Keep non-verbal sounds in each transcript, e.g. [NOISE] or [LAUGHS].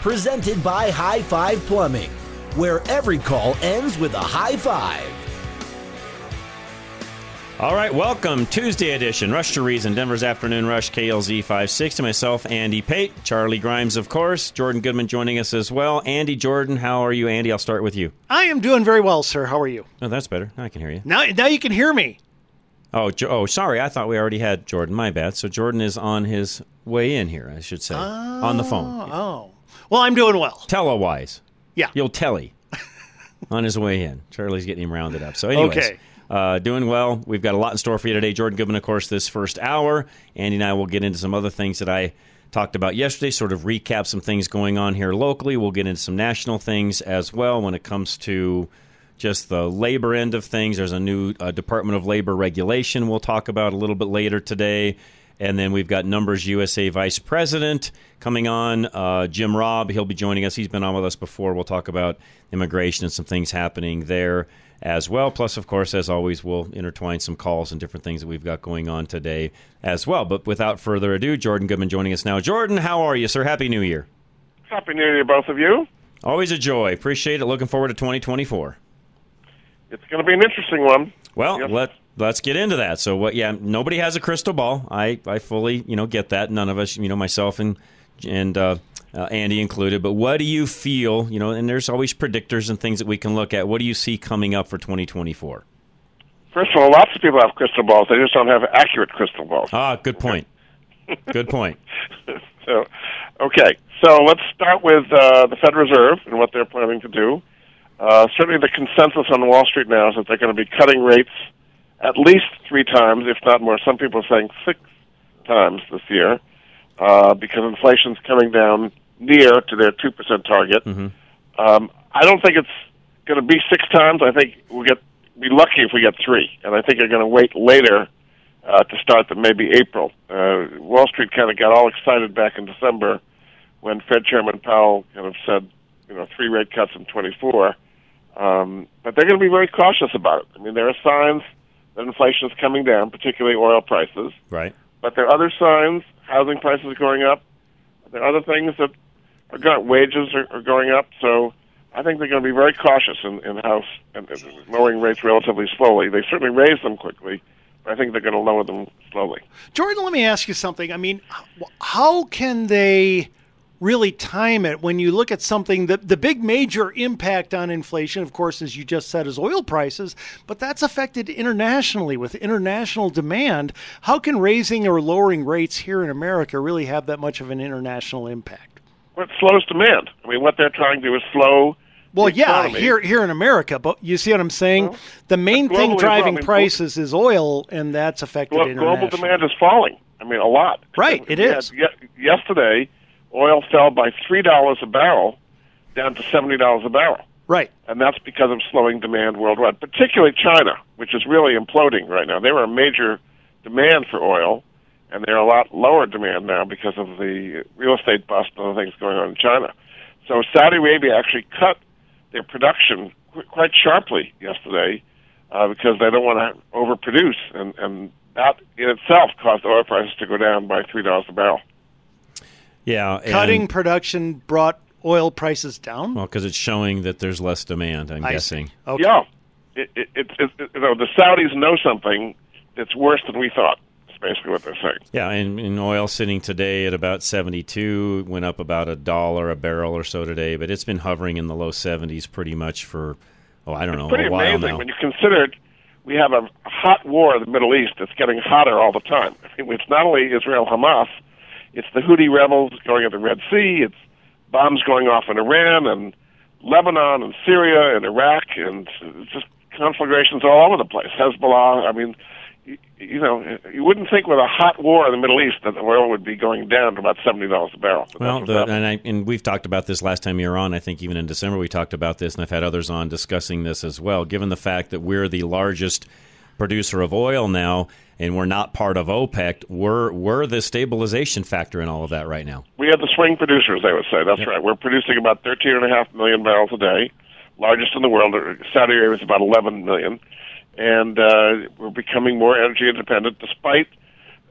Presented by High Five Plumbing, where every call ends with a high five. All right, welcome Tuesday edition, Rush to Reason, Denver's Afternoon Rush, KLZ 56. Myself, Andy Pate, Charlie Grimes, of course, Jordan Goodman joining us as well. Andy Jordan, how are you, Andy? I'll start with you. I am doing very well, sir. How are you? Oh, that's better. Now I can hear you. Now, now you can hear me. Oh, jo- oh, sorry. I thought we already had Jordan. My bad. So Jordan is on his way in here, I should say, on the phone. Ah, oh, well, I'm doing well. Tele-wise. Yeah. You'll telly [LAUGHS] on his way in. Charlie's getting him rounded up. So, anyways, Okay. uh, doing well. We've got a lot in store for you today. Jordan Goodman, of course, this first hour. Andy and I will get into some other things that I talked about yesterday, sort of recap some things going on here locally. We'll get into some national things as well when it comes to just the labor end of things. There's a new uh, Department of Labor regulation we'll talk about a little bit later today. And then we've got Numbers USA Vice President coming on, uh, Jim Robb. He'll be joining us. He's been on with us before. We'll talk about immigration and some things happening there as well. Plus, of course, as always, we'll intertwine some calls and different things that we've got going on today as well. But without further ado, Jordan Goodman joining us now. Jordan, how are you, sir? Happy New Year. Happy New Year, both of you. Always a joy. Appreciate it. Looking forward to 2024. It's going to be an interesting one. Well, Yes. let let's get into that. So, what? Yeah, nobody has a crystal ball. I I fully you know get that. None of us, you know, myself and and uh, uh, Andy included. But what do you feel? You know, and there's always predictors and things that we can look at. What do you see coming up for 2024? First of all, lots of people have crystal balls. They just don't have accurate crystal balls. Ah, good point. [LAUGHS] good point. So, okay. So let's start with uh, the Fed Reserve and what they're planning to do. Uh, certainly, the consensus on Wall Street now is that they're going to be cutting rates at least three times, if not more. Some people are saying six times this year uh, because inflation's coming down near to their two percent target. Um, I don't think it's going to be six times. I think we'll get be lucky if we get three, and I think they're going to wait later uh, to start than maybe April. Uh, Wall Street kind of got all excited back in December when Fed Chairman Powell kind of said, you know, three rate cuts in 24. Um, but they're going to be very cautious about it. I mean, there are signs that inflation is coming down, particularly oil prices. Right. But there are other signs. Housing prices are going up. There are other things that are going. Wages are, are going up. So I think they're going to be very cautious in, in how in, in lowering rates relatively slowly. They certainly raise them quickly, but I think they're going to lower them slowly. Jordan, let me ask you something. I mean, how can they really time it when you look at something that the big major impact on inflation, of course, as you just said, is oil prices, but that's affected internationally with international demand. How can raising or lowering rates here in America really have that much of an international impact? What slows demand? I mean, what they're trying to do is slow. Well, yeah, economy. here here in America, but you see what I'm saying? the main thing well. driving prices is oil, and that's affected internationally. global demand is falling. I mean, a lot. Right, it We had- yesterday, oil fell by three dollars a barrel, down to seventy dollars a barrel. Right. and that's because of slowing demand worldwide, particularly China, which is really imploding right now. They were a major demand for oil, and they're a lot lower demand now because of the real estate bust and other things going on in China. So Saudi Arabia actually cut their production qu- quite sharply yesterday uh, because they don't want to overproduce, and, and that in itself caused oil prices to go down by three dollars a barrel. Yeah. and- Cutting production brought oil prices down. Well, because it's showing that there's less demand. I'm I see. guessing. Okay. Yeah, it, it, it, it, you know the Saudis know something that's worse than we thought. basically what they're saying. Yeah, and, and oil sitting today at about 72, went up about a dollar a barrel or so today, but it's been hovering in the low 70s pretty much for, oh, I don't know, Pretty a while amazing now. when you consider it, we have a hot war in the Middle East that's getting hotter all the time. I mean, it's not only Israel Hamas, it's the Houthi rebels going at the Red Sea, it's bombs going off in Iran and Lebanon and Syria and Iraq, and it's just conflagrations all over the place. Hezbollah, I mean, you, you know, you wouldn't think with a hot war in the Middle East that the oil would be going down to about seventy dollars a barrel. Well, the, and, I, and we've talked about this last time you were on. I think even in December we talked about this, and I've had others on discussing this as well. Given the fact that we're the largest producer of oil now, and we're not part of OPEC, we're we're the stabilization factor in all of that right now. We are the swing producers, they would say. That's right. We're producing about 13.5 million barrels a day, largest in the world. Saudi Arabia is about 11 million. And uh, we're becoming more energy independent despite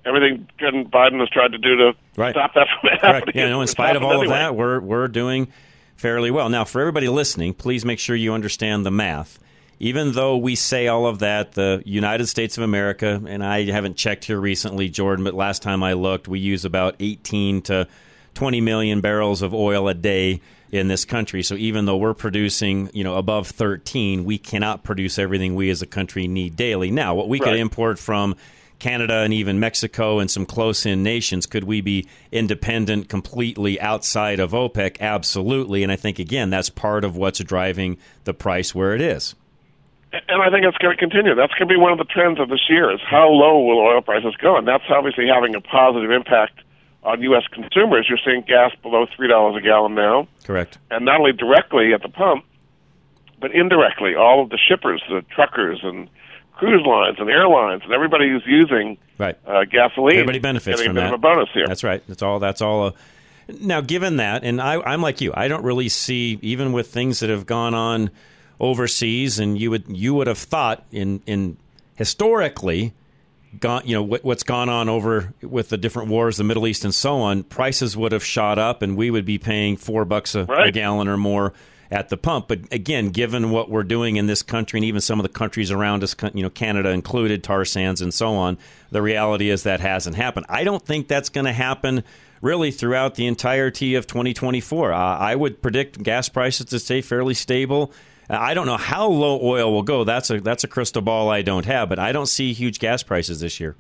everything President Biden has tried to do to Right. stop that from Correct. happening. Yeah, no, in spite of all of that, we're we're doing fairly well. Now, for everybody listening, please make sure you understand the math. Even though we say all of that, the United States of America, and I haven't checked here recently, Jordan, but last time I looked, we use about 18 to 20 million barrels of oil a day in this country. So even though we're producing, you know, above 13, we cannot produce everything we as a country need daily. Now, what we could import from Canada and even Mexico and some close in nations. Could we be independent completely outside of OPEC? Absolutely. And I think, again, that's part of what's driving the price where it is. And I think it's going to continue. That's going to be one of the trends of this year is how low will oil prices go? And that's obviously having a positive impact on U.S. consumers. You're seeing gas below $3 a gallon now. Correct. and not only directly at the pump, but indirectly, all of the shippers, the truckers, and cruise lines, and airlines, and everybody who's using Right. uh, gasoline. Everybody benefits from that. a bonus here. That's right. That's all. That's all. A, now, given that, and I, I'm like you, I don't really see even with things that have gone on overseas, and you would you would have thought in in historically. Gone, you know what, what's gone on over with the different wars, the Middle East, and so on. Prices would have shot up, and we would be paying four bucks a, a gallon or more at the pump. But again, given what we're doing in this country, and even some of the countries around us, you know, Canada included, tar sands and so on, the reality is that hasn't happened. I don't think that's going to happen really throughout the entirety of 2024. Uh, I would predict gas prices to stay fairly stable. I don't know how low oil will go. That's a that's a crystal ball I don't have, but I don't see huge gas prices this year.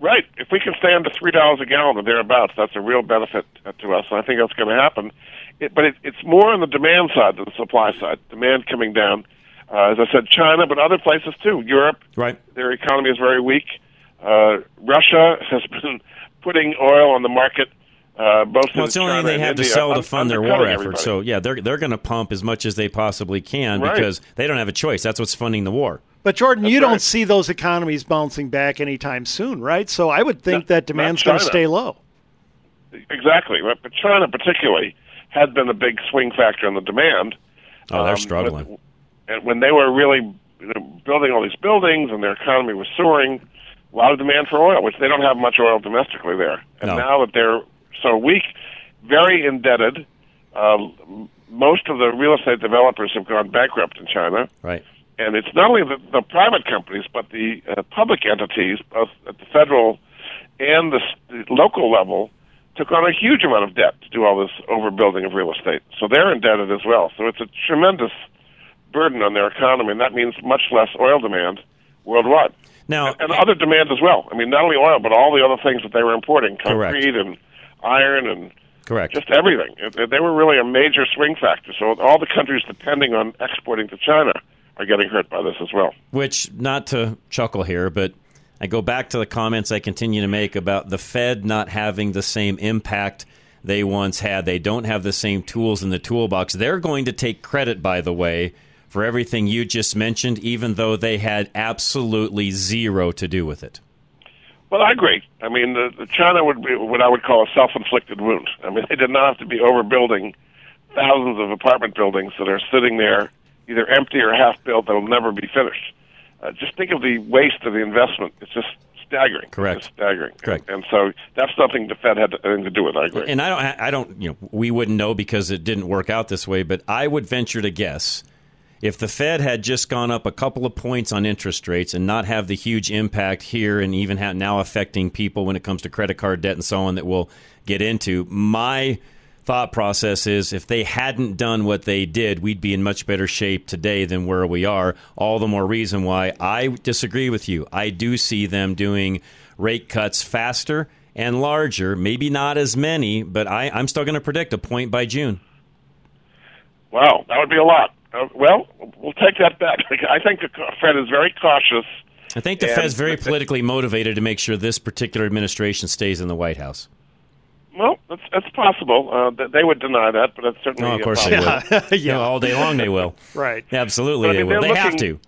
Right. If we can stay under three dollars a gallon or thereabouts, that's a real benefit to us. And I think that's going to happen. It, but it, it's more on the demand side than the supply side. Demand coming down. Uh, as I said, China, but other places too. Europe, Right. their economy is very weak. Uh, Russia has [LAUGHS] been putting oil on the market. Uh, both Well, it's the only thing they and have to sell to fund their war effort. So yeah, they're they're going to pump as much as they possibly can Right. because they don't have a choice. That's what's funding the war. But Jordan, you right. don't see those economies bouncing back anytime soon, right? So I would think No, that demand's not going to stay low. Exactly, but but China particularly had been a big swing factor in the demand. Oh, they're Um, struggling. with- and when they were really you know, building all these buildings and their economy was soaring, a lot of demand for oil, which they don't have much oil domestically there. And No. now that they're so weak, very indebted, uh, most of the real estate developers have gone bankrupt in China. Right. And it's not only the, the private companies, but the uh, public entities, both at the federal and the, the local level, took on a huge amount of debt to do all this overbuilding of real estate. So they're indebted as well. So it's a tremendous burden on their economy, and that means much less oil demand worldwide. Now, And other demand as well. I mean, not only oil, but all the other things that they were importing Correct. concrete and iron and correct. just everything. They were really a major swing factor. So all the countries depending on exporting to China are getting hurt by this as well. Which, not to chuckle here, but I go back to the comments I continue to make about the Fed not having the same impact they once had. They don't have the same tools in the toolbox. They're going to take credit, by the way, for everything you just mentioned, even though they had absolutely zero to do with it. Well, I agree. I mean, the, the China would be what I would call a self-inflicted wound. I mean, [LAUGHS] they did not have to be overbuilding thousands of apartment buildings that are sitting there, either empty or half-built, that will never be finished. Uh, just think of the waste of the investment. It's just staggering. Correct. It's staggering. Correct. And so that's nothing the Fed had anything to do with. I agree. And I don't, I don't, you know, we wouldn't know because it didn't work out this way. But I would venture to guess, if the Fed had just gone up a couple of points on interest rates and not have the huge impact here and even now affecting people when it comes to credit card debt and so on that we'll get into, my thought process is if they hadn't done what they did, we'd be in much better shape today than where we are. All the more reason why I disagree with you. I do see them doing rate cuts faster and larger, maybe not as many, but I, I'm still going to predict a point by June. Wow, that would be a lot. Uh, well, we'll take that back. [LAUGHS] I think the Fed is very cautious. I think the Fed's very politically motivated to make sure this particular administration stays in the White House. Well, that's that's possible. Uh, they would deny that, but that's certainly. No, of course they will. [LAUGHS] yeah, all day long they will. [LAUGHS] right. Absolutely, I mean, they will. They looking, have to.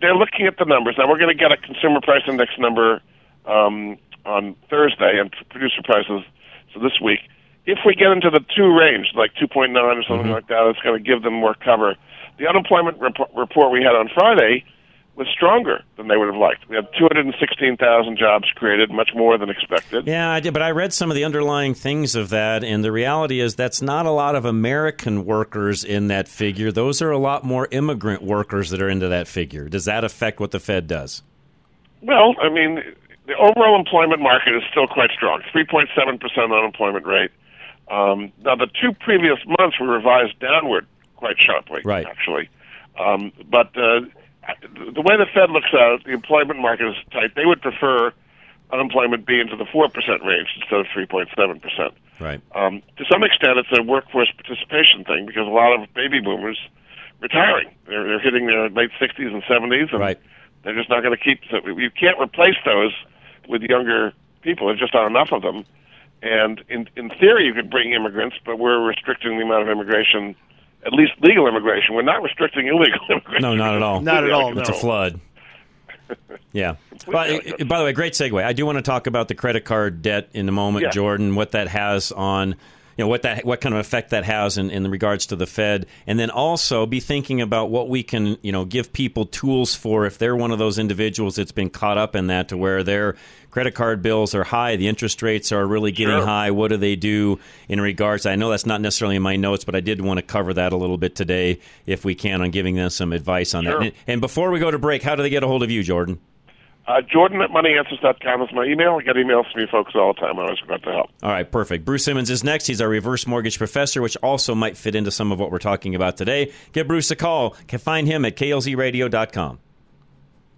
They're looking at the numbers now. We're going to get a consumer price index number um, on Thursday and producer prices. So this week, if we get into the two range, like 2.9 or something Mm-hmm. like that, it's going to give them more cover. The unemployment rep- report we had on Friday was stronger than they would have liked. We had 216,000 jobs created, much more than expected. Yeah, I did, but I read some of the underlying things of that, and the reality is that's not a lot of American workers in that figure. Those are a lot more immigrant workers that are into that figure. Does that affect what the Fed does? Well, I mean, the overall employment market is still quite strong 3.7% unemployment rate. Um, now, the two previous months were revised downward quite sharply, Right. actually. Um, but uh, the way the Fed looks at it, the employment market is tight. They would prefer unemployment be into the 4% range instead of 3.7%. Right. Um, to some extent, it's a workforce participation thing because a lot of baby boomers retiring. They're, they're hitting their late 60s and 70s, and Right. they're just not going to keep. So you can't replace those with younger people. There's just not enough of them. And in in theory, you could bring immigrants, but we're restricting the amount of immigration, at least legal immigration. We're not restricting illegal [LAUGHS] immigration. No, not at all. Not at all, It's a flood. [LAUGHS] Yeah. Well, i- i- by the way, great segue. I do want to talk about the credit card debt in a moment, Yeah. Jordan. What that has on, you know, what that what kind of effect that has in, in regards to the Fed, and then also be thinking about what we can, you know, give people tools for if they're one of those individuals that's been caught up in that to where their credit card bills are high, the interest rates are really getting Sure. high. What do they do in regards? I know that's not necessarily in my notes, but I did want to cover that a little bit today, if we can, on giving them some advice on Sure. that. And, and before we go to break, how do they get a hold of you, Jordan? Uh, Jordan at moneyanswers.com is my email. I get emails from you folks all the time. I always glad to help. All right, perfect. Bruce Simmons is next. He's our reverse mortgage professor, which also might fit into some of what we're talking about today. Give Bruce a call. Can find him at klzradio.com.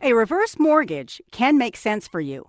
A reverse mortgage can make sense for you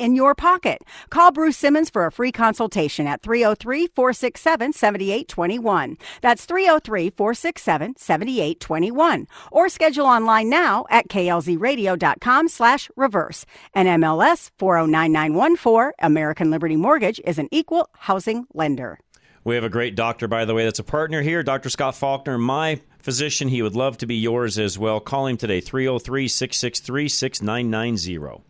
in your pocket. Call Bruce Simmons for a free consultation at 303 467 7821. That's 303 467 7821. Or schedule online now at klzradio.com slash reverse. And MLS 409914, American Liberty Mortgage is an equal housing lender. We have a great doctor, by the way, that's a partner here, Dr. Scott Faulkner, my physician. He would love to be yours as well. Call him today, 303 663 6990.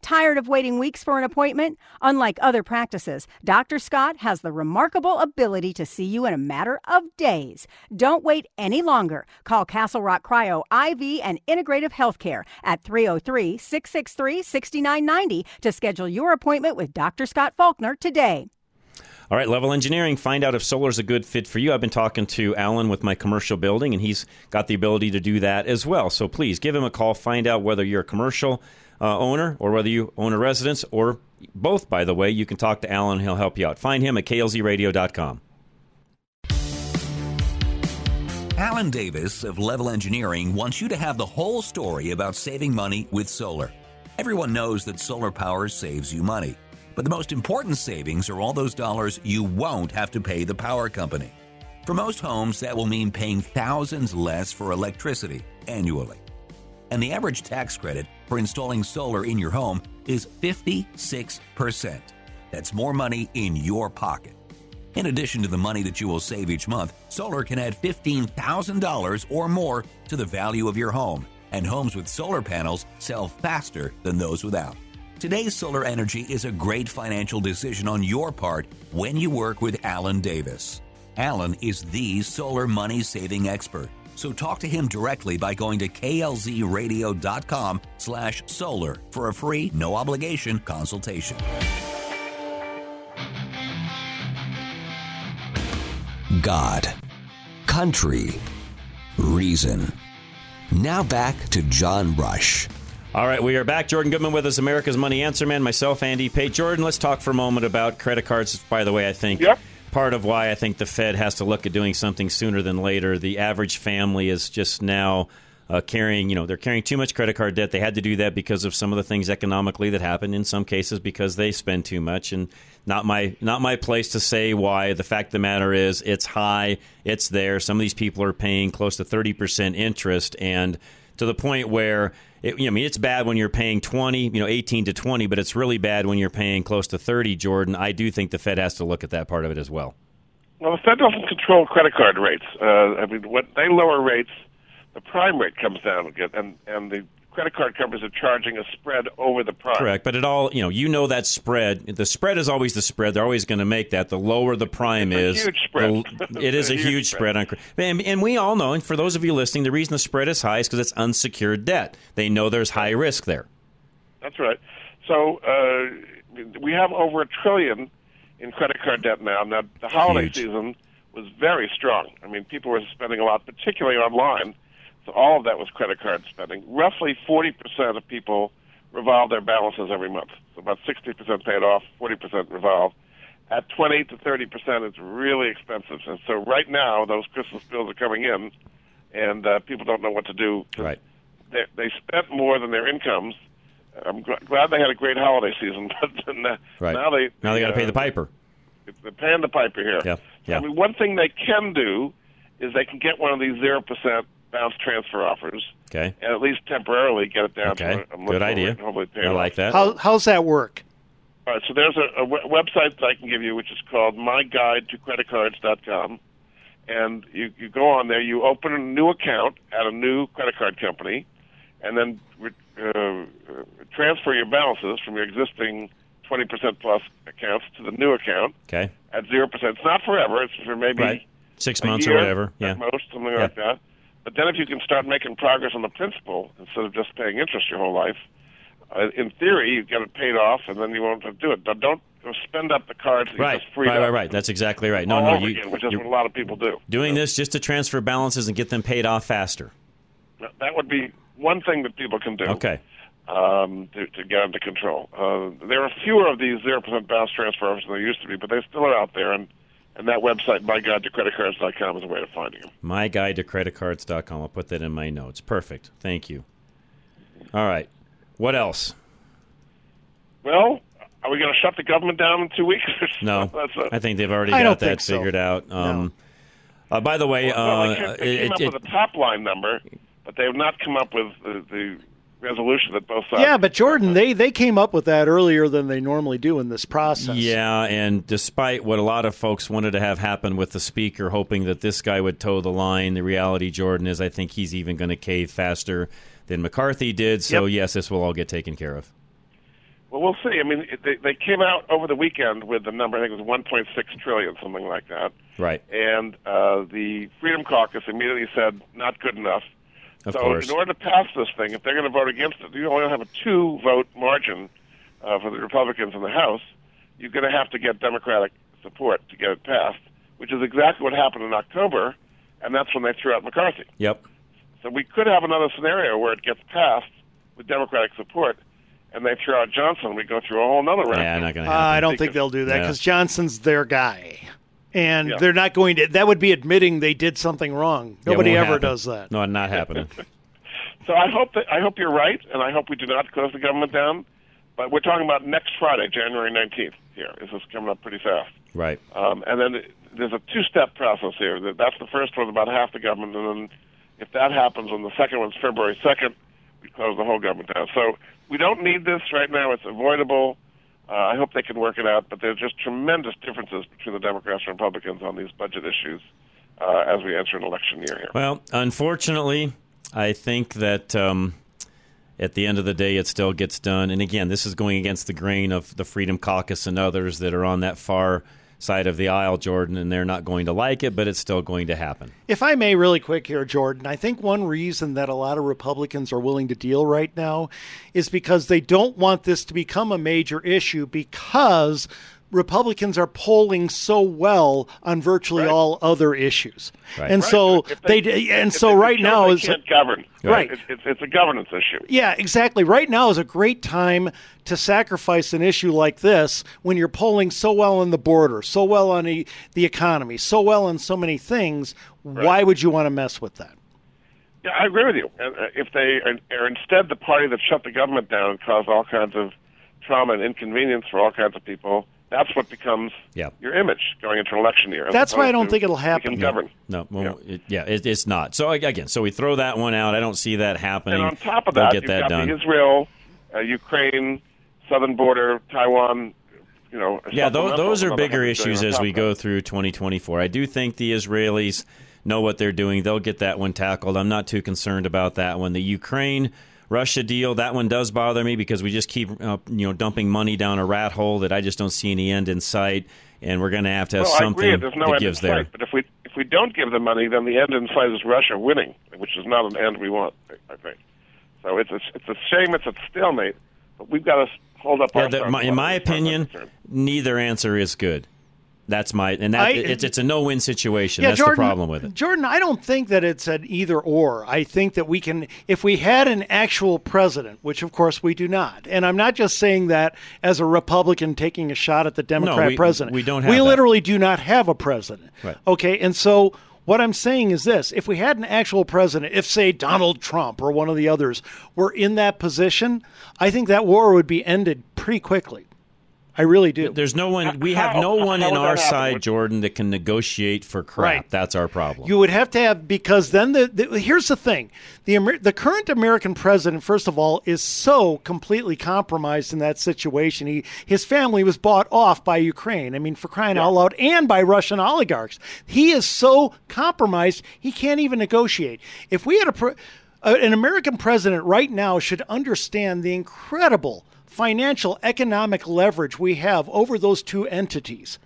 Tired of waiting weeks for an appointment? Unlike other practices, Dr. Scott has the remarkable ability to see you in a matter of days. Don't wait any longer. Call Castle Rock Cryo IV and Integrative Healthcare at 303 663 6990 to schedule your appointment with Dr. Scott Faulkner today. All right, Level Engineering, find out if solar is a good fit for you. I've been talking to Alan with my commercial building, and he's got the ability to do that as well. So please give him a call. Find out whether you're a commercial uh, owner or whether you own a residence or both, by the way. You can talk to Alan, he'll help you out. Find him at klzradio.com. Alan Davis of Level Engineering wants you to have the whole story about saving money with solar. Everyone knows that solar power saves you money. But the most important savings are all those dollars you won't have to pay the power company. For most homes, that will mean paying thousands less for electricity annually. And the average tax credit for installing solar in your home is 56%. That's more money in your pocket. In addition to the money that you will save each month, solar can add $15,000 or more to the value of your home, and homes with solar panels sell faster than those without. Today's solar energy is a great financial decision on your part when you work with Alan Davis. Alan is the solar money saving expert. So talk to him directly by going to klzradio.com slash solar for a free, no obligation consultation. God, country, reason. Now back to John Rush. All right, we are back. Jordan Goodman with us, America's Money Answer Man. Myself, Andy Pate. Jordan, let's talk for a moment about credit cards. By the way, I think yep. Part of why I think the Fed has to look at doing something sooner than later. The average family is just now uh, carrying, you know, they're carrying too much credit card debt. They had to do that because of some of the things economically that happened. In some cases, because they spend too much. And not my not my place to say why. The fact of the matter is, it's high. It's there. Some of these people are paying close to thirty percent interest, and to the point where it, you know, I mean, it's bad when you're paying 20, you know, 18 to 20, but it's really bad when you're paying close to 30, Jordan. I do think the Fed has to look at that part of it as well. Well, the Fed doesn't control credit card rates. Uh, I mean, when they lower rates, the prime rate comes down again, and, and the credit card companies are charging a spread over the prime. Correct, but it all you know, you know that spread. The spread is always the spread. They're always going to make that. The lower the prime it's is, huge spread. The, [LAUGHS] it is a, a, huge, huge spread. on. And, and we all know, and for those of you listening, the reason the spread is high is because it's unsecured debt. They know there's high risk there. That's right. So uh, we have over a trillion in credit card debt now. Now the holiday Huge. season was very strong. I mean, people were spending a lot, particularly online. All of that was credit card spending. Roughly 40% of people revolve their balances every month. So about 60% paid off, 40% revolve. At 20 to 30%, it's really expensive. And so right now, those Christmas bills are coming in, and uh, people don't know what to do. Right. They, they spent more than their incomes. I'm gl- glad they had a great holiday season, [LAUGHS] but then, uh, Right. now they Now they got to pay uh, the piper. They're paying the piper here. Yeah. Yeah. I mean, one thing they can do is they can get one of these zero percent balance transfer offers, Okay. and at least temporarily get it down Okay. to a, a Good idea. hopefully I like that. How, how's that work? All right, so there's a, a w- website that I can give you, which is called myguidetocreditcards.com, and you you go on there, you open a new account at a new credit card company, and then re- uh, uh, transfer your balances from your existing 20% plus accounts to the new account Okay. at zero percent. It's not forever; it's for maybe Right. Six a months or year whatever. at Yeah. most, something Yeah. like that. But then, if you can start making progress on the principal instead of just paying interest your whole life, uh, in theory, you get it paid off, and then you won't have to do it. But don't spend up the cards Right. Right. Right. Right. That's exactly right. No. No. You, again, which is what a lot of people do. doing this just to transfer balances and get them paid off faster. That would be one thing that people can do. Okay. Um, to, to get under control. Uh, there are fewer of these zero percent balance transfer offers than there used to be, but they still are out there, and, and that website, myguidetocreditcards.com, is a way of finding them. My guide to creditcards.com. I'll put that in my notes. Perfect. Thank you. All right. What else? Well, are we going to shut the government down in two weeks? [LAUGHS] No. [LAUGHS] That's a, I think they've already I got that think so. figured out. Um, uh, by the way, well, uh, they, came, they came it- up it- with a top line number, but they have not come up with the, the resolution that both sides. Yeah, but Jordan, they they came up with that earlier than they normally do in this process. Yeah, and despite what a lot of folks wanted to have happen with the speaker, hoping that this guy would toe the line, the reality, Jordan, is I think he's even going to cave faster than McCarthy did. So, Yep. yes, this will all get taken care of. Well, we'll see. I mean, they, they came out over the weekend with the number. I think it was 1.6 trillion, something like that. Right. And uh, the Freedom Caucus immediately said not good enough. Of so, course. in order to pass this thing, if they're going to vote against it, you only have a two-vote margin uh, for the Republicans in the House. You're going to have to get Democratic support to get it passed, which is exactly what happened in October, and that's when they threw out McCarthy. Yep. So we could have another scenario where it gets passed with Democratic support, and they throw out Johnson. We go through a whole other round. Yeah, not going to Uh, I don't think they'll do that Yeah. because Johnson's their guy. And Yeah. they're not going to. That would be admitting they did something wrong. Nobody won't ever happen. does that. No, it's not happening. [LAUGHS] So I hope that I hope you're right, and I hope we do not close the government down. But we're talking about next Friday, January 19th. Here, this is coming up pretty fast. right. Um, and then there's a two-step process here. That's the first one, about half the government, and then if that happens, and the second one's February 2nd, we close the whole government down. So we don't need this right now. It's avoidable. Uh, I hope they can work it out, but there's just tremendous differences between the Democrats and Republicans on these budget issues uh, as we enter an election year here. Well, unfortunately, I think that um, at the end of the day, it still gets done. And again, this is going against the grain of the Freedom Caucus and others that are on that far side of the aisle, Jordan, and they're not going to like it, but it's still going to happen. If I may, really quick here, Jordan, I think one reason that a lot of Republicans are willing to deal right now is because they don't want this to become a major issue because Republicans are polling so well on virtually all other issues. Right. And Right. so they, they- and so they right now is can't govern. Right. It's, it's, it's a governance issue. Yeah, exactly. Right now is a great time to sacrifice an issue like this when you're polling so well on the border, so well on the, the economy, so well on so many things. Why would you want to mess with that? Yeah, I agree with you. Uh, If they are, are instead the party that shut the government down and caused all kinds of trauma and inconvenience for all kinds of people, that's what becomes Yeah. your image going into an election year. That's why I don't think it'll happen. can govern. No, well, It, yeah, it, it's not. So again, so we throw that one out. I don't see that happening. And on top of We'll that, get you've that got done. the Israel, uh, Ukraine, southern border, Taiwan. You know, Yeah, those, those are bigger issues as we go through 2024. I do think the Israelis know what they're doing. They'll get that one tackled. I'm not too concerned about that one. The Ukraine Russia deal, that one does bother me because we just keep uh, you know dumping money down a rat hole that I just don't see any end in sight, and we're going to have to have well, something. There's no that gives there. sight. But if we if we don't give the money, then the end in sight is Russia winning, which is not an end we want. I- think. So it's a, it's a shame. It's a stalemate. But we've got to hold up Yeah, our. the, my, in my opinion, neither answer is good. That's my and that I- it's it's a no-win situation. Yeah, That's Jordan, the problem with it. Jordan, I don't think that it's an either or. I think that we can, if we had an actual president, which of course we do not, and I'm not just saying that as a Republican taking a shot at the Democrat we- president. we don't have We that. literally do not have a president. Right. Okay, and so what I'm saying is this: if we had an actual president, if say Donald Trump or one of the others were in that position, I think that war would be ended pretty quickly. I really do. There's no one. We have no one in our side, Jordan, that can negotiate for crap. Right. That's our problem. You would have to have because then the, the here's the thing: the Amer- the current American president, first of all, is so completely compromised in that situation. He his family was bought off by Ukraine. I mean, for crying out loud, and by Russian oligarchs. He is so compromised he can't even negotiate. If we had a pre- uh, an American president right now should understand the incredible financial economic leverage we have over those two entities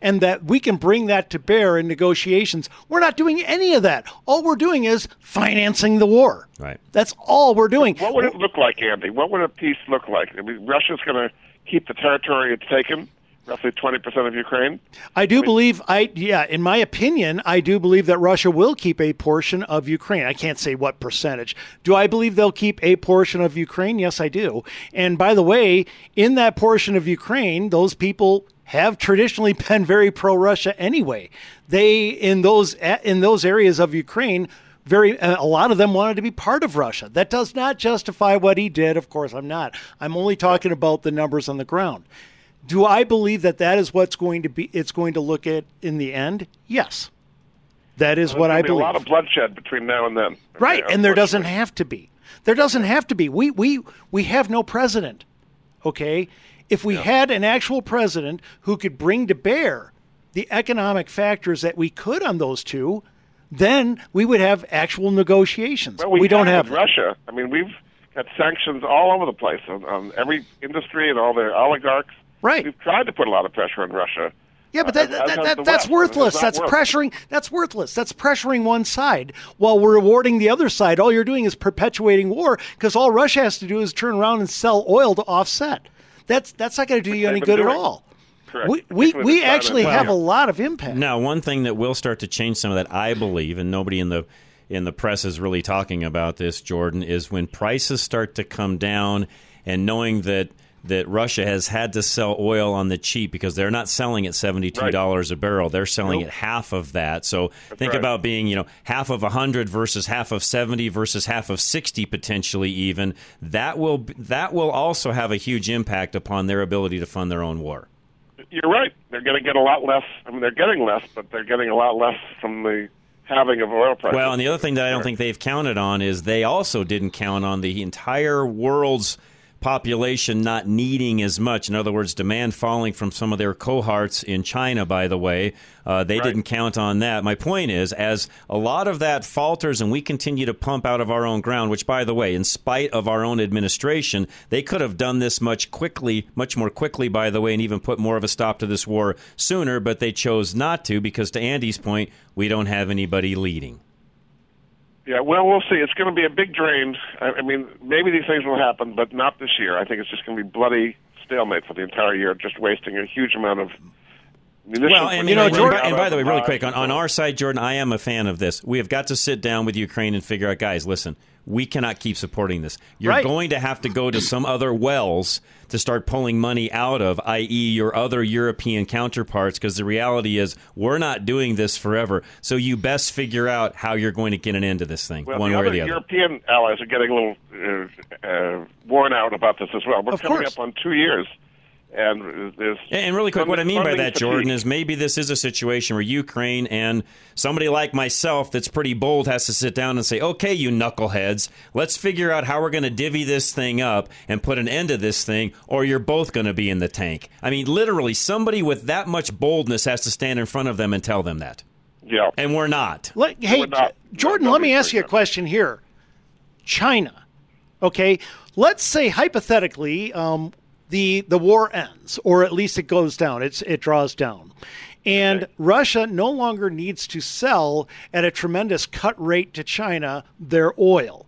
and that we can bring that to bear in negotiations. We're not doing any of that. All we're doing is financing the war. Right. That's all we're doing. What would it look like, Andy? What would a peace look like? I mean, Russia's going to keep the territory it's taken, roughly 20% of Ukraine. I do believe I yeah, in my opinion, I do believe that Russia will keep a portion of Ukraine. I can't say what percentage. Do I believe they'll keep a portion of Ukraine? Yes, I do. And by the way, in that portion of Ukraine, those people have traditionally [LAUGHS] been very pro-Russia anyway. They in those in those areas of Ukraine very uh, a lot of them wanted to be part of Russia. That does not justify what he did. Of course, I'm not. I'm only talking about the numbers on the ground. Do I believe that that is what's going to be? It's going to look at in the end. Yes, that is There's what I be believe. A lot of bloodshed between now and then. right, Okay, and there doesn't have to be. There doesn't have to be. We we we have no president. Okay, if we had an actual president who could bring to bear the economic factors that we could on those two, then we would have actual negotiations. Well, we, don't have have Russia. I mean, we've got sanctions all over the place on, on every industry and all their oligarchs. Right. We've tried to put a lot of pressure on Russia. Yeah, but Uh, that, as- that, that, that's West, and it has worthless. That's worked. pressuring. That's worthless. That's pressuring one side while we're rewarding the other side. All you're doing is perpetuating war because all Russia has to do is turn around and sell oil to offset. That's that's not going to do you any been good at all. Correct. We we, we actually and have a lot of impact. Now, one thing that will start to change some of that, I believe, and nobody in the in the press is really talking about this, Jordan, is when prices start to come down, and knowing that that Russia has had to sell oil on the cheap because they're not selling at seventy two dollars a barrel; they're selling Nope. at half of that. So think right. about being, you know, half of hundred versus half of seventy versus half of sixty potentially even. That will that will also have a huge impact upon their ability to fund their own war. You're right. They're going to get a lot less. I mean, they're getting less, but they're getting a lot less from the halving of oil prices. Well, and the other thing that I don't think they've counted on is they also didn't count on the entire world's population not needing as much. In other words, demand falling from some of their cohorts in China, by the way. Uh, they didn't count on that. My point is, as a lot of that falters and we continue to pump out of our own ground, which, by the way, in spite of our own administration, they could have done this much quickly, much more quickly, by the way, and even put more of a stop to this war sooner, but they chose not to because, to Andy's point, we don't have anybody leading. Yeah, well, we'll see. It's going to be a big drain. I, I mean, maybe these things will happen, but not this year. I think it's just going to be bloody stalemate for the entire year, just wasting a huge amount of. Well, and you know, Jordan, and by the way, really quick on, on our side, Jordan, I am a fan of this. We have got to sit down with Ukraine and figure out, guys, listen, we cannot keep supporting this. You're Right. going to have to go to some other wells to start pulling money out of, i.e., your other European counterparts, because the reality is we're not doing this forever. So you best figure out how you're going to get an end to this thing, Well, one way or the other. European allies are getting a little uh, uh, worn out about this as well. We're Of coming course. up on two years, and there's And and really quick, what I mean by that, fatigue. Jordan, is maybe this is a situation where Ukraine and somebody like myself that's pretty bold has to sit down and say, okay, you knuckleheads, let's figure out how we're going to divvy this thing up and put an end to this thing, or you're both going to be in the tank. I mean, literally, somebody with that much boldness has to stand in front of them and tell them that. Yeah. And we're not. Let, hey, We're not- Jordan, no, let me ask you a question here. China, okay? Let's say hypothetically, um, the the war ends, or at least it goes down. It's it draws down, and Russia no longer needs to sell at a tremendous cut rate to China their oil.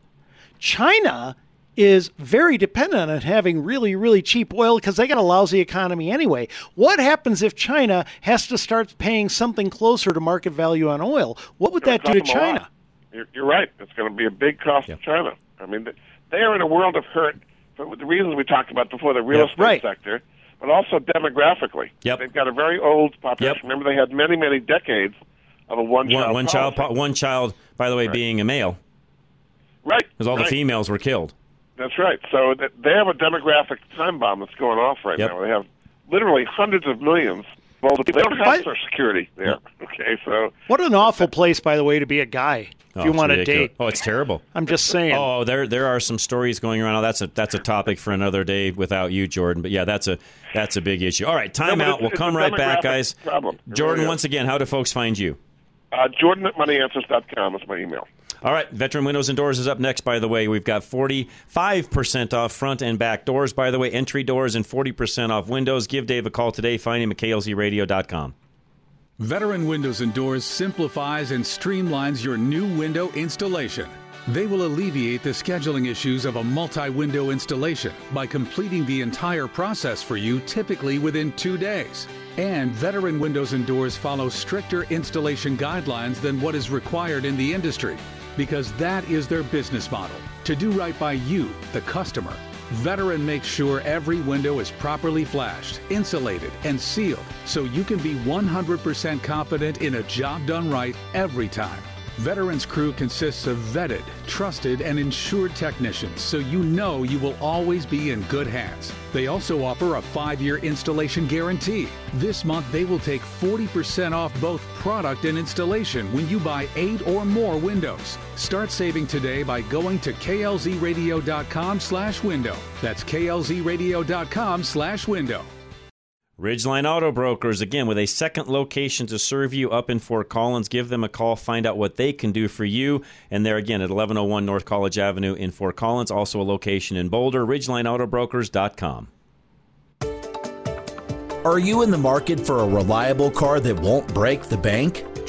China is very dependent on having really, really cheap oil because they got a lousy economy anyway. What happens if China has to start paying something closer to market value on oil? What would that do to Cost them a lot. China? You're, you're right. It's going to be a big cost to China. I mean, they are in a world of hurt for the reasons we talked about before, the real Yep. estate Right. sector, but also demographically. Yep. They've got a very old population. Yep. Remember, they had many, many decades of a one-child One, one child, one child, by the way, being a male, Right. because all the females were killed. That's right. So they have a demographic time bomb that's going off right Yep. now. They have literally hundreds of millions. Well, they don't have By- Social Security there. Okay, so What an awful place, by the way, to be a guy if Oh, you it's want to ridiculous. date. Oh, it's terrible. I'm just saying. Oh, there there are some stories going around. Oh, that's a that's a topic for another day without you, Jordan. But yeah, that's a that's a big issue. All right, time No, out. it's- We'll come right back, guys. problem. Jordan, really once again, how do folks find you? uh, Jordan at moneyanswers.com is my email. All right, Veteran Windows and Doors is up next, by the way. We've got 45% off front and back doors, by the way, entry doors, and 40% off windows. Give Dave a call today. Find him at klzradio.com. Veteran Windows and Doors simplifies and streamlines your new window installation. They will alleviate the scheduling issues of a multi window installation by completing the entire process for you typically within two days. And Veteran Windows and Doors follow stricter installation guidelines than what is required in the industry because that is their business model to do right by you, the customer. Veteran makes sure every window is properly flashed, insulated, and sealed so you can be 100% confident in a job done right every time. Veterans crew consists of vetted, trusted, and insured technicians so you know you will always be in good hands. They also offer a five year installation guarantee. This month, they will take 40% off both product and installation when you buy eight or more windows. Start saving today by going to klzradio.com slash window. That's klzradio.com slash window. Ridgeline Auto Brokers, again, with a second location to serve you up in Fort Collins. Give them a call, find out what they can do for you. And they're again at 1101 North College Avenue in Fort Collins, also a location in Boulder, ridgelineautobrokers.com. Are you in the market for a reliable car that won't break the bank?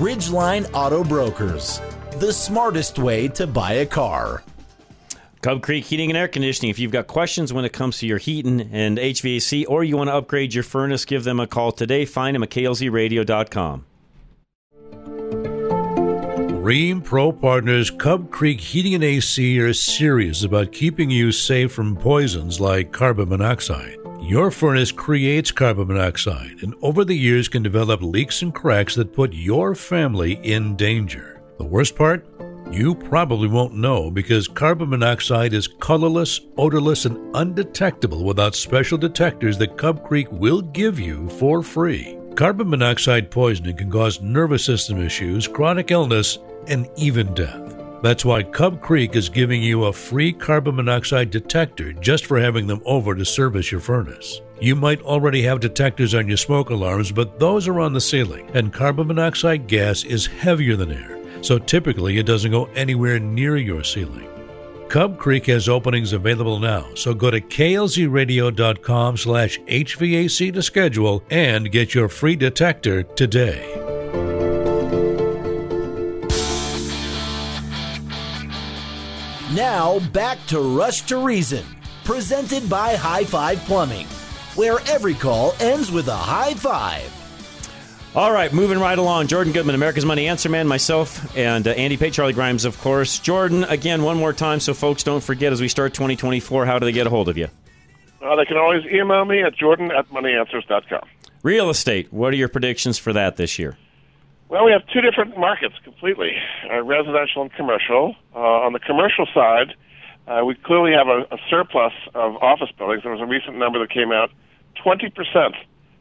Ridgeline Auto Brokers, the smartest way to buy a car. Cub Creek Heating and Air Conditioning. If you've got questions when it comes to your heating and HVAC, or you want to upgrade your furnace, give them a call today. Find them at klzradio.com. Ream Pro Partners Cub Creek Heating and AC are serious about keeping you safe from poisons like carbon monoxide. Your furnace creates carbon monoxide and over the years can develop leaks and cracks that put your family in danger. The worst part? You probably won't know because carbon monoxide is colorless, odorless, and undetectable without special detectors that Cub Creek will give you for free. Carbon monoxide poisoning can cause nervous system issues, chronic illness, and even death. That's why Cub Creek is giving you a free carbon monoxide detector just for having them over to service your furnace. You might already have detectors on your smoke alarms, but those are on the ceiling, and carbon monoxide gas is heavier than air so typically it doesn't go anywhere near your ceiling. Cub Creek has openings available now, so go to klzradio.com slash HVAC to schedule and get your free detector today. Now back to Rush to Reason, presented by High Five Plumbing, where every call ends with a high five. All right, moving right along. Jordan Goodman, America's Money Answer Man, myself, and uh, Andy Pate, Charlie Grimes, of course. Jordan, again, one more time so folks don't forget as we start 2024, how do they get a hold of you? Uh, they can always email me at jordan at moneyanswers.com. Real estate, what are your predictions for that this year? Well, we have two different markets completely uh, residential and commercial. Uh, on the commercial side, uh, we clearly have a, a surplus of office buildings. There was a recent number that came out 20%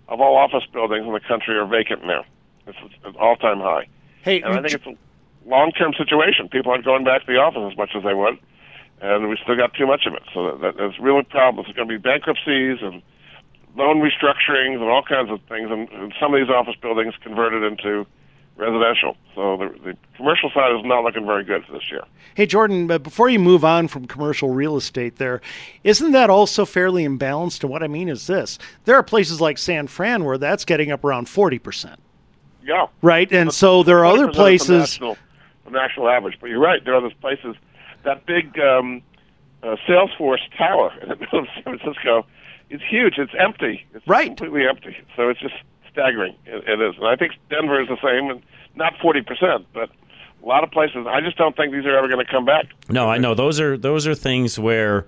of all office buildings in the country are vacant now. It's an all-time high. Hey, and I think it's a long-term situation. People aren't going back to the office as much as they would, and we still got too much of it. So that, that, that's really problems. There's going to be bankruptcies and loan restructurings and all kinds of things, and, and some of these office buildings converted into residential. So the, the commercial side is not looking very good for this year. Hey, Jordan, but before you move on from commercial real estate there, isn't that also fairly imbalanced? And what I mean is this there are places like San Fran where that's getting up around 40%. Yeah. Right? And so there are other places. The national, the national average. But you're right, there are those places. That big um, uh, Salesforce tower in the middle of San Francisco is huge. It's empty. It's right. completely empty. So it's just staggering. It, it is, and I think Denver is the same, and not forty percent, but a lot of places. I just don't think these are ever going to come back. No, I know those are those are things where.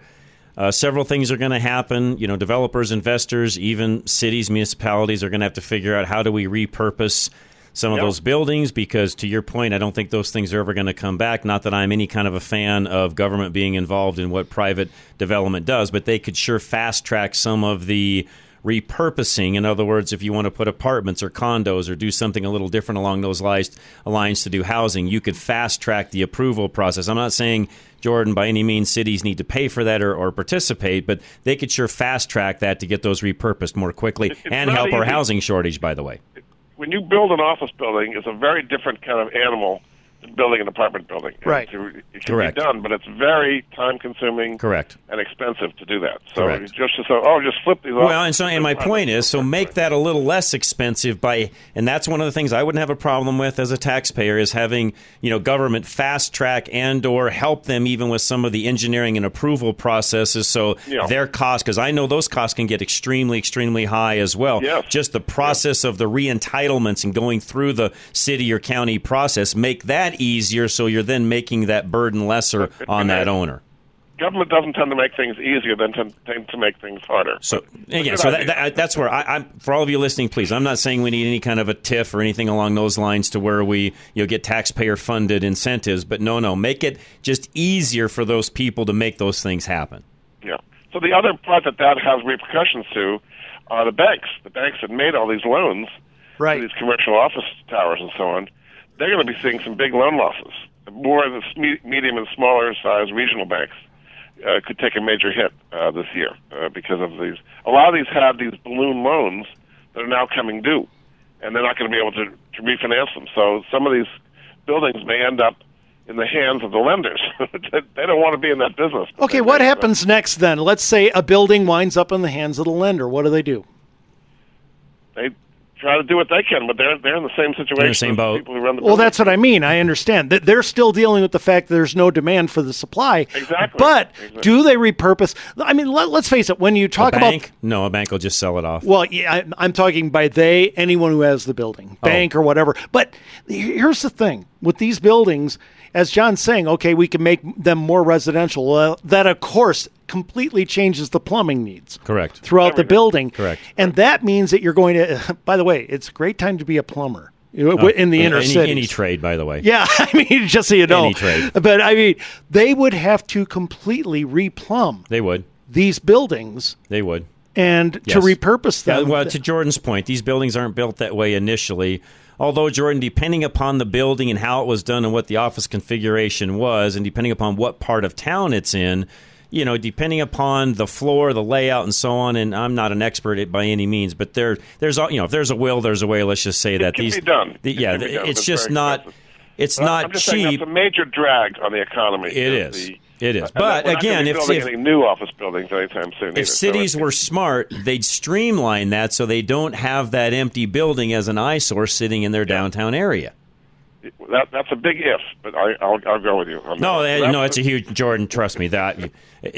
Uh, several things are going to happen. You know, developers, investors, even cities, municipalities are going to have to figure out how do we repurpose some of Yep. those buildings because, to your point, I don't think those things are ever going to come back. Not that I'm any kind of a fan of government being involved in what private development does, but they could sure fast track some of the repurposing. In other words, if you want to put apartments or condos or do something a little different along those lines, lines to do housing, you could fast track the approval process. I'm not saying Jordan, by any means, cities need to pay for that or, or participate, but they could sure fast track that to get those repurposed more quickly It's and help our housing shortage, by the way. When you build an office building, it's a very different kind of animal building an apartment building. Right. to- it can Correct. be done, but it's very time consuming Correct. and expensive to do that. So Correct. just to say, oh, just flip these off. Well, and so and my point is, so make that a little less expensive by, and that's one of the things I wouldn't have a problem with as a taxpayer is having you know government fast track and or help them even with some of the engineering and approval processes, so Yeah. their costs because I know those costs can get extremely extremely high as well. Yes. Just the process of the re-entitlements and going through the city or county process make that easier, so you're then making that burden lesser on that owner. Government doesn't tend to make things easier than to, tend to make things harder. So again, so that, that, that's where I, I'm for all of you listening. Please, I'm not saying we need any kind of a TIF or anything along those lines to where we you know get taxpayer funded incentives. But no, no, make it just easier for those people to make those things happen. Yeah. So the other part that that has repercussions to are the banks. The banks that made all these loans Right. to these commercial office towers and so on. They're going to be seeing some big loan losses. More of the medium and smaller size regional banks uh, could take a major hit uh, this year uh, because of these. A lot of these have these balloon loans that are now coming due, and they're not going to be able to, to refinance them. So some of these buildings may end up in the hands of the lenders. [LAUGHS] they don't want to be in that business. Okay, what happens next then? Let's say a building winds up in the hands of the lender. What do they do? They try to do what they can, but they're they're in the same situation. same as the boat. People who run the Well, building. that's what I mean. I understand that they're still dealing with the fact that there's no demand for the supply. Exactly. But Exactly. do they repurpose? I mean, let, let's face it. When you talk a about no, a bank will just sell it off. Well, yeah, I, I'm talking by they, anyone who has the building, Oh. bank or whatever. But here's the thing with these buildings, as John's saying, okay, we can make them more residential. Well, that, of course, completely changes the plumbing needs Correct. throughout the building. Correct. And that means that you're going to, [LAUGHS] by the way, it's a great time to be a plumber you Oh, in the inner any, city. any trade, by the way. Yeah, [LAUGHS] I mean, just so you know. Any trade. But I mean, they would have to completely replumb They would. these buildings They would. and to Yes. repurpose Yeah, them. well, to Jordan's point, these buildings aren't built that way initially. Although, Jordan, depending upon the building and how it was done and what the office configuration was, and depending upon what part of town it's in, you know, depending upon the floor, the layout, and so on. And I'm not an expert at by any means, but there, there's, you know, if there's a will, there's a way. Let's just say that can these, be done. the- It yeah, be done, it's just not, expensive. it's Well, not cheap. that's a major drag on the economy. It is. the- It is. But again, if- if- any new office buildings anytime soon, either, if so cities were smart, they'd streamline that so they don't have that empty building as an eyesore sitting in their downtown area. It- that, that's a big if, but I, I'll, I'll go with you. on No, that. eh, That's no, it's a huge Jordan. Trust me, that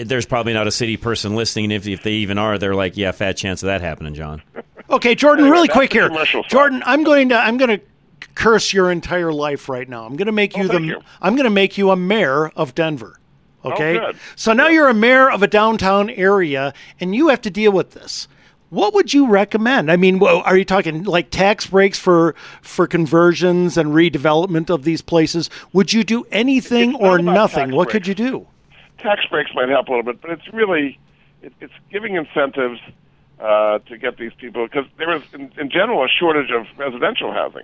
there's probably not a city person listening. If if they even are, they're like, yeah, fat chance of that happening, John. Okay, Jordan, Anyway, really quick here. commercial side. Jordan, I'm going to I'm going to curse your entire life right now. I'm going to make you the Oh, thank you. I'm going to make you a mayor of Denver. Okay? good. So now you're a mayor of a downtown area and you have to deal with this. What would you recommend? I mean, are you talking like tax breaks for for conversions and redevelopment of these places? Would you do anything or nothing? What could you do? tax breaks might help a little bit, but it's really it, it's giving incentives uh, to get these people because there is in, in general a shortage of residential housing.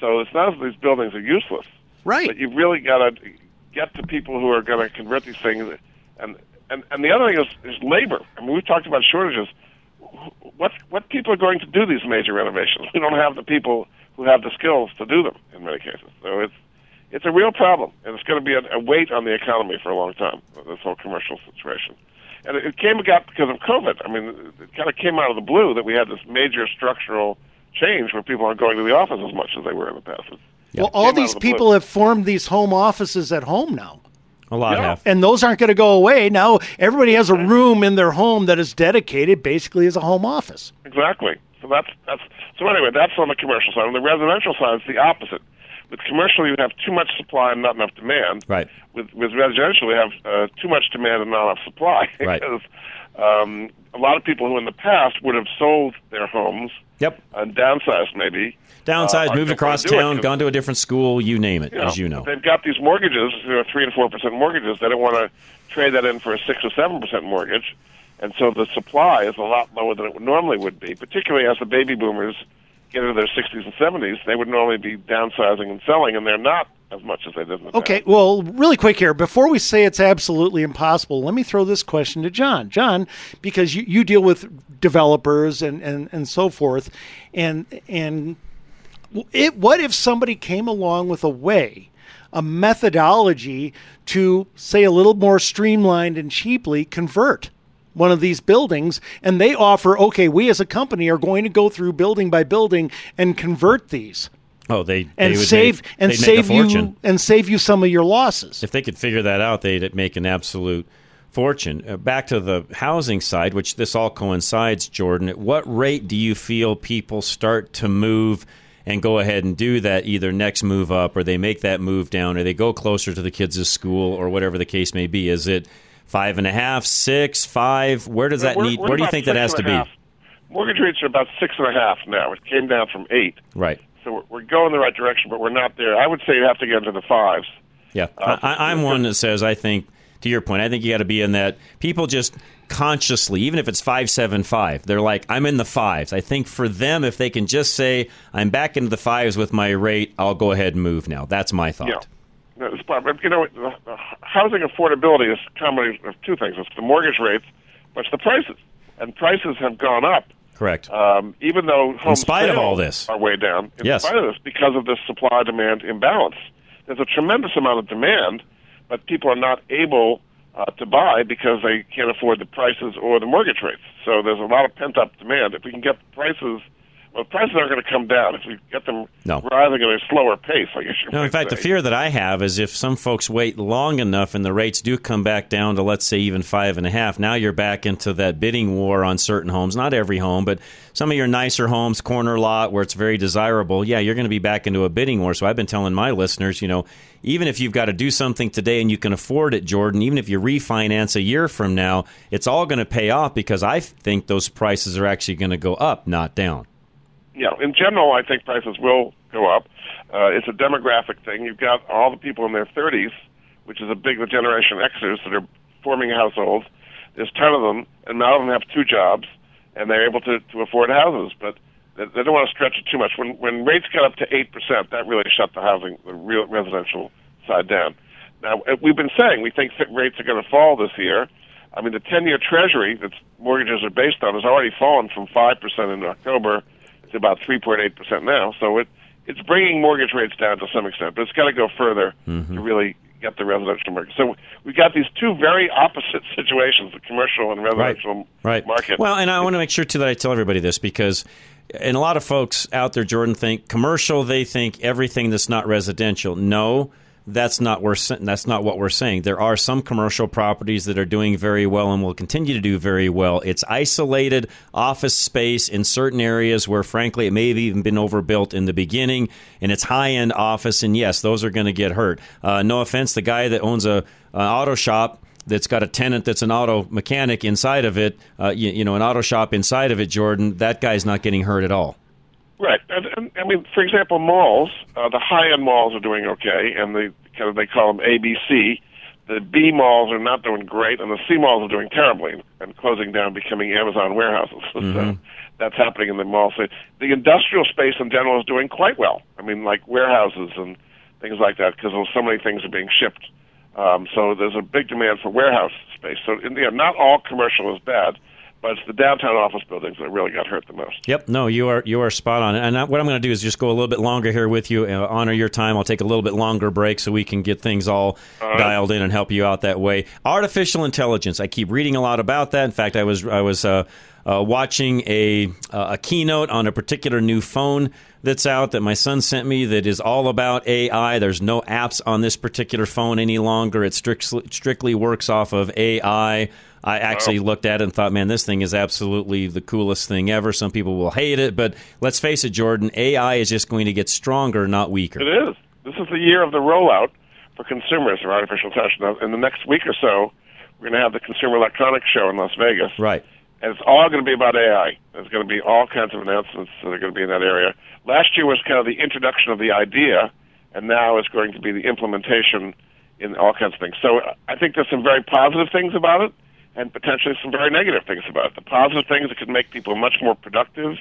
So it's not as these buildings are useless, Right. but you've really got to get to people who are going to convert these things. And and and the other thing is, is labor. I mean, we've talked about shortages. What what people are going to do these major renovations? We don't have the people who have the skills to do them in many cases. So it's it's a real problem, and it's going to be a, a weight on the economy for a long time. This whole commercial situation, and it, it came about because of COVID. I mean, it kind of came out of the blue that we had this major structural change where people aren't going to the office as much as they were in the past. It Well, all these the blue. people have formed these home offices at home now. A lot Yeah. have. and those aren't going to go away. Now everybody has a room in their home that is dedicated basically as a home office. Exactly. So that's that's so anyway. That's on the commercial side. On the residential side, it's the opposite. With commercial, you have too much supply and not enough demand. Right. With with residential, we have uh, too much demand and not enough supply. [LAUGHS] Right. because um, a lot of people who in the past would have sold their homes Yep. and downsized maybe. Downsized, uh, moved across do it gone to a different school, you name it, as you know. They've got these mortgages, you know, three and four percent mortgages. They don't want to trade that in for a six or seven percent mortgage, and so the supply is a lot lower than it normally would be. Particularly as the baby boomers get into their sixties and seventies, they would normally be downsizing and selling, and they're not as much as they did Okay, well, really quick here, before we say it's absolutely impossible, let me throw this question to John. John, because you, you deal with developers and, and, and so forth, and and it, what if somebody came along with a way a methodology to say a little more streamlined and cheaply convert one of these buildings and they offer okay we as a company are going to go through building by building and convert these Oh, they and they would save make, and they'd make a save you and save you some of your losses. If they could figure that out, they'd make an absolute fortune. Uh, back to the housing side, which this all coincides, Jordan. At what rate do you feel people start to move and go ahead and do that either next move up or they make that move down or they go closer to the kids' school or whatever the case may be? Is it five and a half, six, five? Where does that We're- need? we're Where do you think that has to and be? half. Mortgage rates are about six and a half now. It came down from eight. Right. So we're, we're going the right direction, but we're not there. I would say you have to get into the fives. Yeah, Uh, I, I- I'm one that says I think to your point. I think you got to be in that. People just consciously, even if it's five seven five, they're like, I'm in the fives. I think for them, if they can just say, I'm back into the fives with my rate, I'll go ahead and move now. That's my thought. Yeah. No, it's part- but, You know, housing affordability is a combination of two things. It's the mortgage rates, but it's the prices. And prices have gone up, Correct. um, even though home spite of all this. are way down. In Yes. spite of this, because of this supply-demand imbalance. There's a tremendous amount of demand, but people are not able uh, to buy because they can't afford the prices or the mortgage rates. So there's a lot of pent-up demand. If we can get the prices, well, prices aren't going to come down. If we get them No. rising at a slower pace, I guess you No, in fact, the fear that I have is if some folks wait long enough and the rates do come back down to, let's say, even five and a half, now you're back into that bidding war on certain homes. Not every home, but some of your nicer homes, corner lot, where it's very desirable. Yeah, you're going to be back into a bidding war. So I've been telling my listeners, you know, even if you've got to do something today and you can afford it, Jordan, even if you refinance a year from now, it's all going to pay off because I think those prices are actually going to go up, not down. Yeah, in general, I think prices will go up. Uh, it's a demographic thing. You've got all the people in their 30s, which is a big the Generation Xers that are forming households. There's 10 of them, and now of them have two jobs, and they're able to, to afford houses. But they, don't want to stretch it too much. When when rates got up to eight percent, that really shut the housing, the real residential side down. Now uh, we've been saying we think rates are going to fall this year. I mean, the 10-year Treasury that mortgages are based on has already fallen from five percent in October to about 3.8 percent now. So it it's bringing mortgage rates down to some extent, but it's got to go further mm-hmm. to really get the residential market. So we've got these two very opposite [LAUGHS] situations: the commercial and residential right. market. Well, and I want to make sure too that I tell everybody this because, and a lot of folks out there, Jordan, think commercial. They think everything that's not residential. No, that's not we're that's not what we're saying. There are some commercial properties that are doing very well and will continue to do very well. It's isolated office space in certain areas where, frankly, it may have even been overbuilt in the beginning, and it's high end office. And yes, those are going to get hurt. Uh, no offense, the guy that owns a an auto shop that's got a tenant that's an auto mechanic inside of it, uh, you, you know, an auto shop inside of it, Jordan, that guy's not getting hurt at all. Right, and, and I mean, for example, malls. Uh, the high-end malls are doing okay, and they kind of they call them ABC. The B malls are not doing great, and the C malls are doing terribly and closing down, becoming Amazon warehouses. [LAUGHS] So that's happening in the mall. So the industrial space in general is doing quite well. I mean, like warehouses and things like that, because so many things are being shipped. Um, so there's a big demand for warehouse space. So in the, not all commercial is bad, but it's the downtown office buildings that really got hurt the most. Yep, no, you are you are spot on. And I- what I'm going to do is just go a little bit longer here with you, uh, honor your time. I'll take a little bit longer break so we can get things all dialed in and help you out that way. Artificial intelligence. I keep reading a lot about that. In fact, I was I was uh, uh, watching a uh, a keynote on a particular new phone that's out that my son sent me that is all about AI. There's no apps on this particular phone any longer. It strictly strictly works off of AI. I actually looked at it and thought, man, this thing is absolutely the coolest thing ever. Some people will hate it, but let's face it, Jordan, AI is just going to get stronger, not weaker. It is. This is the year of the rollout for consumers of artificial intelligence. Now, in the next week or so, we're going to have the Consumer Electronics Show in Las Vegas. Right. And it's all going to be about AI. There's going to be all kinds of announcements that are going to be in that area. Last year was kind of the introduction of the idea, and now it's going to be the implementation in all kinds of things. So I think there's some very positive things about it, and potentially some very negative things about it. The positive things it could make people much more productive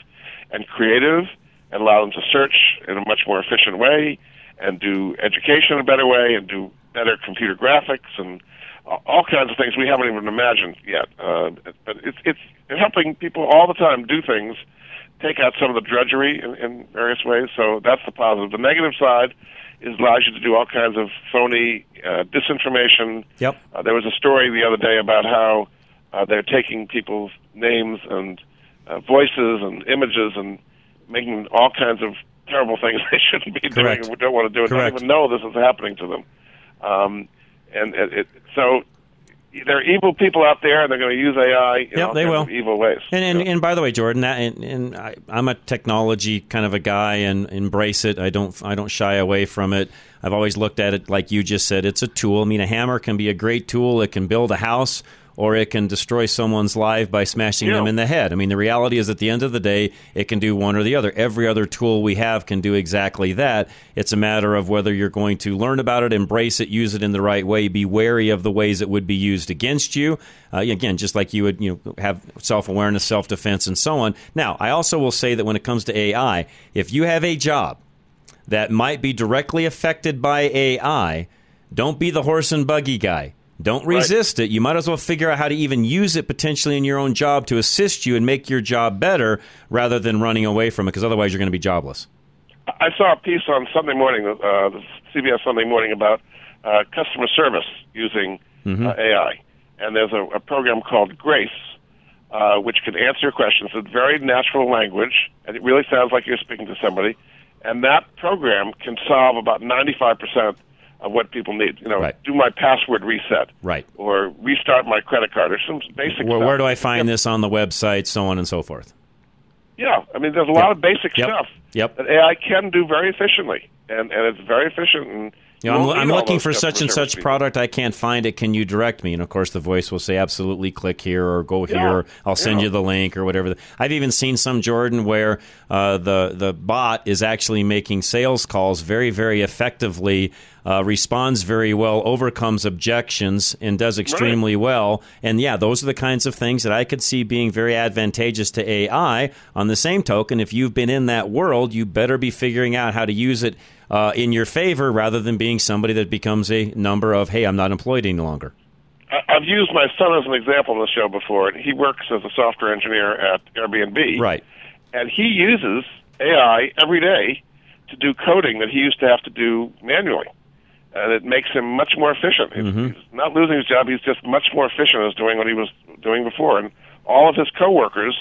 and creative, and allow them to search in a much more efficient way, and do education in a better way, and do better computer graphics and all kinds of things we haven't even imagined yet. Uh, but it's it's helping people all the time do things, take out some of the drudgery in, in various ways. So that's the positive. The negative side It allows you to do all kinds of phony uh, disinformation. Yep. Uh, there was a story the other day about how uh, they're taking people's names and uh, voices and images and making all kinds of terrible things [LAUGHS] they shouldn't be Correct. doing and don't want to do it. Correct. Don't even know this is happening to them. Um, and it, it, so there are evil people out there, and they're going to use AI in Yep, all they will. of evil ways. And and, and by the way, Jordan, that, and, and I, I'm a technology kind of a guy and embrace it. I don't I don't shy away from it. I've always looked at it like you just said. It's a tool. I mean, a hammer can be a great tool. It can build a house. Or it can destroy someone's life by smashing them in the head. I mean, the reality is, at the end of the day, it can do one or the other. Every other tool we have can do exactly that. It's a matter of whether you're going to learn about it, embrace it, use it in the right way, be wary of the ways it would be used against you. Uh, again, just like you would, you know, have self awareness, self defense, and so on. Now, I also will say that when it comes to AI, if you have a job that might be directly affected by AI, don't be the horse and buggy guy. Don't resist it. You might as well figure out how to even use it potentially in your own job to assist you and make your job better rather than running away from it because otherwise you're going to be jobless. I saw a piece on Sunday morning, uh, the CBS Sunday morning, about uh, customer service using Mm-hmm. uh, AI. And there's a, a program called Grace, uh, which can answer your questions in very natural language, and it really sounds like you're speaking to somebody. And that program can solve about 95% of what people need. You know, right. do my password reset, Right. or restart my credit card, or some basic Where, stuff. where do I find this on the website, so on and so forth? Yeah, I mean, there's a lot of basic Yep. stuff Yep. that AI can do very efficiently, and, and it's very efficient. And You know, I'm, I'm looking for such and such people. product. I can't find it. Can you direct me? And of course, the voice will say, "Absolutely, click here or go here. Yeah. Or I'll send Yeah. you the link or whatever." I've even seen some Jordan where uh, the the bot is actually making sales calls very, very effectively. Uh, responds very well, overcomes objections, and does extremely well. And yeah, those are the kinds of things that I could see being very advantageous to AI. On the same token, if you've been in that world, you better be figuring out how to use it uh, in your favor rather than being somebody that becomes a number of, hey, I'm not employed any longer. I've used my son as an example on the show before. He works as a software engineer at Airbnb. Right. And he uses AI every day to do coding that he used to have to do manually. And it makes him much more efficient. Mm-hmm. He's not losing his job. He's just much more efficient as doing what he was doing before. And all of his coworkers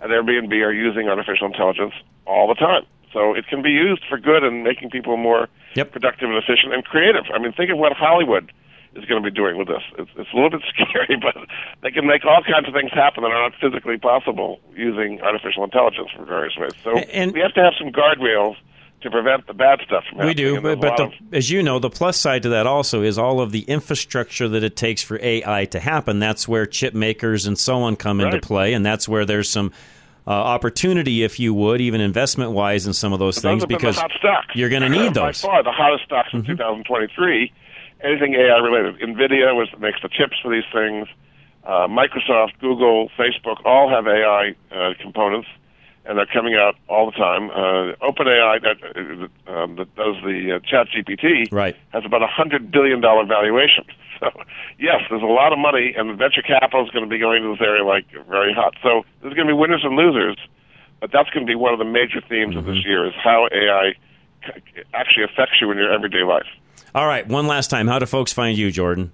at Airbnb are using artificial intelligence all the time. So it can be used for good and making people more productive and efficient and creative. I mean, think of what Hollywood is going to be doing with this. It's, it's a little bit [LAUGHS] scary, but they can make all kinds of things happen that are not physically possible using artificial intelligence for various ways. So we have to have some guardrails to prevent the bad stuff from happening. We do, but, but the, of- as you know, the plus side to that also is all of the infrastructure that it takes for AI to happen. That's where chip makers and so on come into play, and that's where there's some uh, opportunity, if you would, even investment wise, in some of those things those been because you're going to need those. Mm-hmm. far, the hottest stocks in 2023. Anything AI related. Nvidia was makes the chips for these things. Uh, Microsoft, Google, Facebook all have AI uh, components, and they're coming out all the time. Uh, OpenAI that uh, um, that does the uh, Chat GPT right. has about a hundred billion dollar valuation. [LAUGHS] So yes, there's a lot of money, and venture capital is going to be going to this area like very hot. So there's going to be winners and losers, but that's going to be one of the major themes of Mm-hmm. this year: is how AI actually affects you in your everyday life. All right, one last time. How do folks find you, Jordan?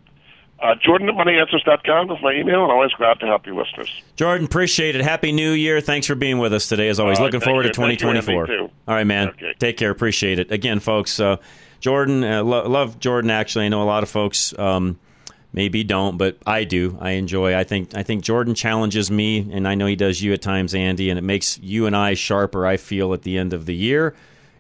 Uh, Jordan at MoneyAnswers.com is my email, and always glad to help you listeners. Jordan, appreciate it. Happy New Year. Thanks for being with us today, as always. Looking forward you. to Thank you, Andy, 2024. too. All right, man. Take care. Appreciate it. Again, folks, uh, Jordan, uh, lo- love Jordan, actually. I know a lot of folks um, maybe don't, but I do. I enjoy. I think I think Jordan challenges me, and I know he does you at times, Andy, and it makes you and I sharper, I feel, at the end of the year.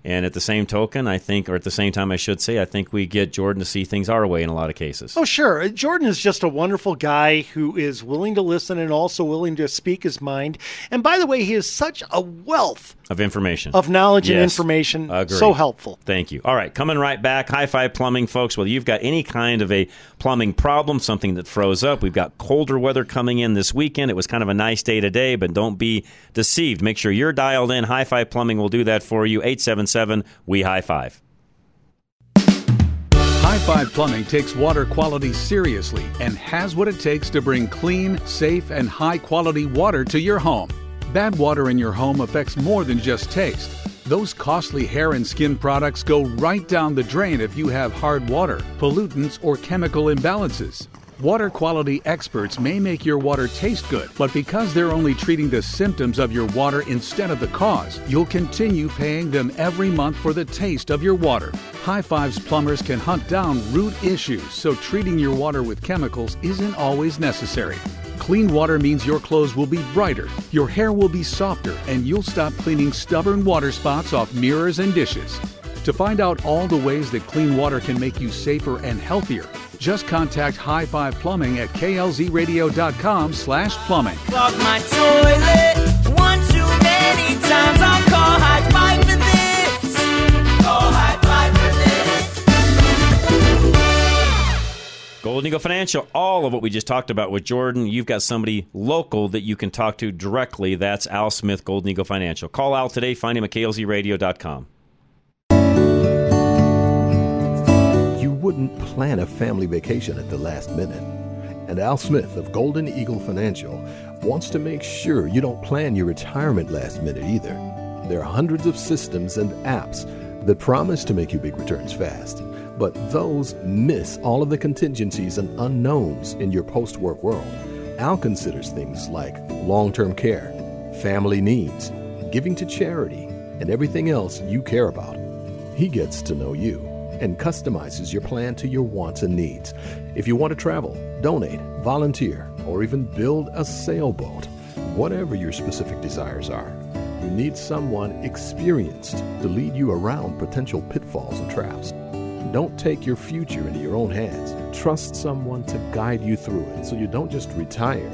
And at the same token, I think, or at the same time, I should say, I think we get Jordan to see things our way in a lot of cases. Oh, sure. Uh, Jordan is just a wonderful guy who is willing to listen and also willing to speak his mind. And by the way, he is such a wealth Of information. of knowledge and information. Agreed. So helpful. Thank you. All right, coming right back. High Five Plumbing, folks. Whether you've got any kind of a plumbing problem, something that froze up, we've got colder weather coming in this weekend. It was kind of a nice day today, but don't be deceived. Make sure you're dialed in. High Five Plumbing will do that for you. 877 We High Five. High Five Plumbing takes water quality seriously and has what it takes to bring clean, safe, and high quality water to your home. Bad water in your home affects more than just taste. Those costly hair and skin products go right down the drain if you have hard water, pollutants, or chemical imbalances. Water quality experts may make your water taste good, but because they're only treating the symptoms of your water instead of the cause, you'll continue paying them every month for the taste of your water. High Fives plumbers can hunt down root issues, so treating your water with chemicals isn't always necessary. Clean water means your clothes will be brighter, your hair will be softer, and you'll stop cleaning stubborn water spots off mirrors and dishes. To find out all the ways that clean water can make you safer and healthier, just contact High Five Plumbing at klzradio.com slash plumbing. Clog my toilet one too many times. I'll call High Five for this. Call High Five for this. Golden Eagle Financial, all of what we just talked about with Jordan, you've got somebody local that you can talk to directly. That's Al Smith, Golden Eagle Financial. Call Al today. Find him at klzradio.com. wouldn't plan a family vacation at the last minute. And Al Smith of Golden Eagle Financial wants to make sure you don't plan your retirement last minute either. There are hundreds of systems and apps that promise to make you big returns fast, but those miss all of the contingencies and unknowns in your post work world. Al considers things like long term care, family needs, giving to charity, and everything else you care about. He gets to know you and customizes your plan to your wants and needs. If you want to travel, donate, volunteer, or even build a sailboat, whatever your specific desires are, you need someone experienced to lead you around potential pitfalls and traps. Don't take your future into your own hands. Trust someone to guide you through it so you don't just retire,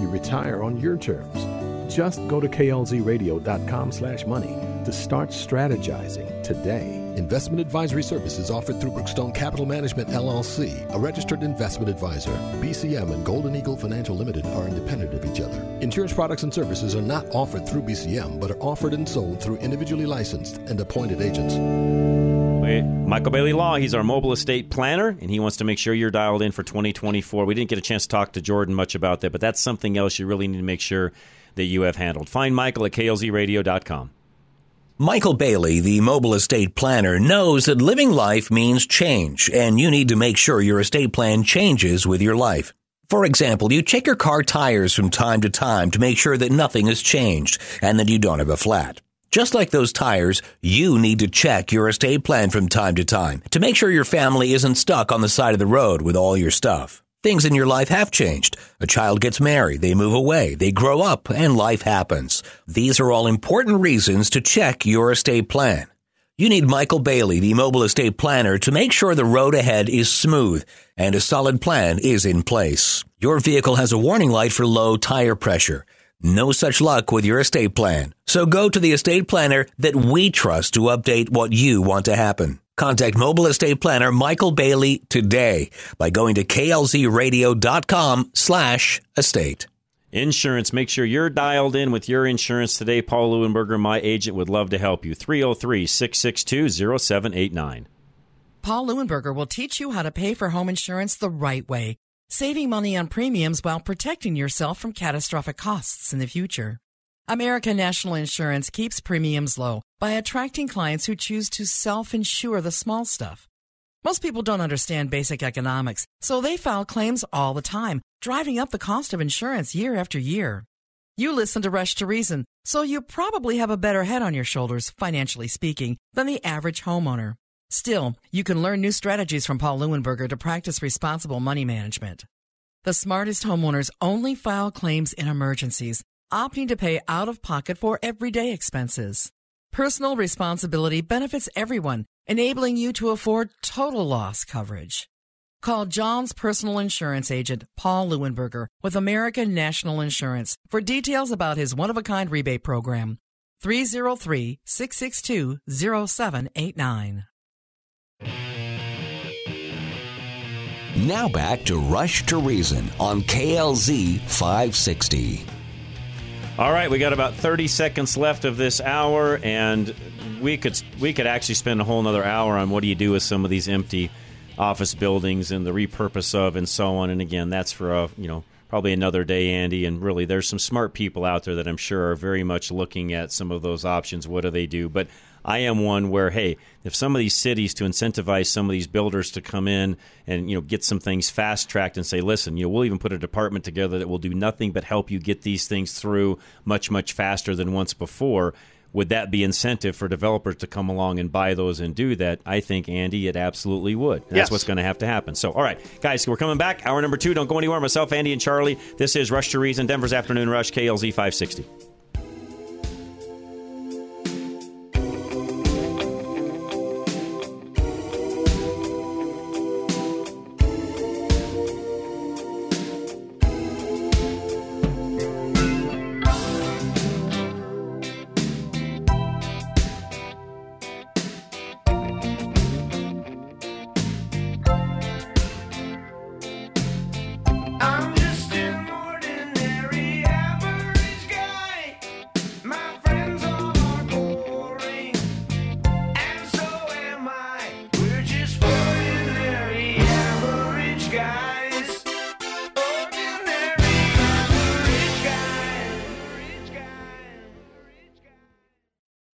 you retire on your terms. Just go to klzradio.com slash money to start strategizing today. Investment advisory services offered through Brookstone Capital Management LLC, a registered investment advisor. BCM and Golden Eagle Financial Limited are independent of each other. Insurance products and services are not offered through BCM, but are offered and sold through individually licensed and appointed agents. Michael Bailey Law, he's our mobile estate planner, and he wants to make sure you're dialed in for 2024. We didn't get a chance to talk to Jordan much about that, but that's something else you really need to make sure that you have handled. Find Michael at klzradio.com. Michael Bailey, the mobile estate planner, knows that living life means change, and you need to make sure your estate plan changes with your life. For example, you check your car tires from time to time to make sure that nothing has changed and that you don't have a flat. Just like those tires, you need to check your estate plan from time to time to make sure your family isn't stuck on the side of the road with all your stuff. Things in your life have changed. A child gets married, they move away, they grow up, and life happens. These are all important reasons to check your estate plan. You need Michael Bailey, the mobile estate planner, to make sure the road ahead is smooth and a solid plan is in place. Your vehicle has a warning light for low tire pressure. No such luck with your estate plan. So go to the estate planner that we trust to update what you want to happen. Contact mobile estate planner Michael Bailey today by going to klzradio.com slash estate. Insurance. Make sure you're dialed in with your insurance today. Paul Leuenberger, my agent, would love to help you. 303 662 0789. Paul Leuenberger will teach you how to pay for home insurance the right way, saving money on premiums while protecting yourself from catastrophic costs in the future. American National Insurance keeps premiums low by attracting clients who choose to self insure the small stuff. Most people don't understand basic economics, so they file claims all the time, driving up the cost of insurance year after year. You listen to Rush to Reason, so you probably have a better head on your shoulders, financially speaking, than the average homeowner. Still, you can learn new strategies from Paul Leuenberger to practice responsible money management. The smartest homeowners only file claims in emergencies, opting to pay out of pocket for everyday expenses. Personal responsibility benefits everyone, enabling you to afford total loss coverage. Call John's personal insurance agent, Paul Leuenberger, with American National Insurance for details about his one of a kind rebate program. 303 662 0789. Now back to Rush to Reason on KLZ 560. All right, we got about 30 seconds left of this hour, and we could we could actually spend a whole another hour on what do you do with some of these empty office buildings and the repurpose of and so on. And again, that's for a you know probably another day, Andy. And really, there's some smart people out there that I'm sure are very much looking at some of those options. What do they do? But I am one where, hey, if some of these cities to incentivize some of these builders to come in and you know get some things fast tracked and say, listen, you know, we'll even put a department together that will do nothing but help you get these things through much much faster than once before. Would that be incentive for developers to come along and buy those and do that? I think, Andy, it absolutely would. That's Yes. what's going to have to happen. So, all right, guys, we're coming back. Hour number two. Don't go anywhere. Myself, Andy, and Charlie. This is Rush to Reason, Denver's Afternoon Rush, KLZ 560.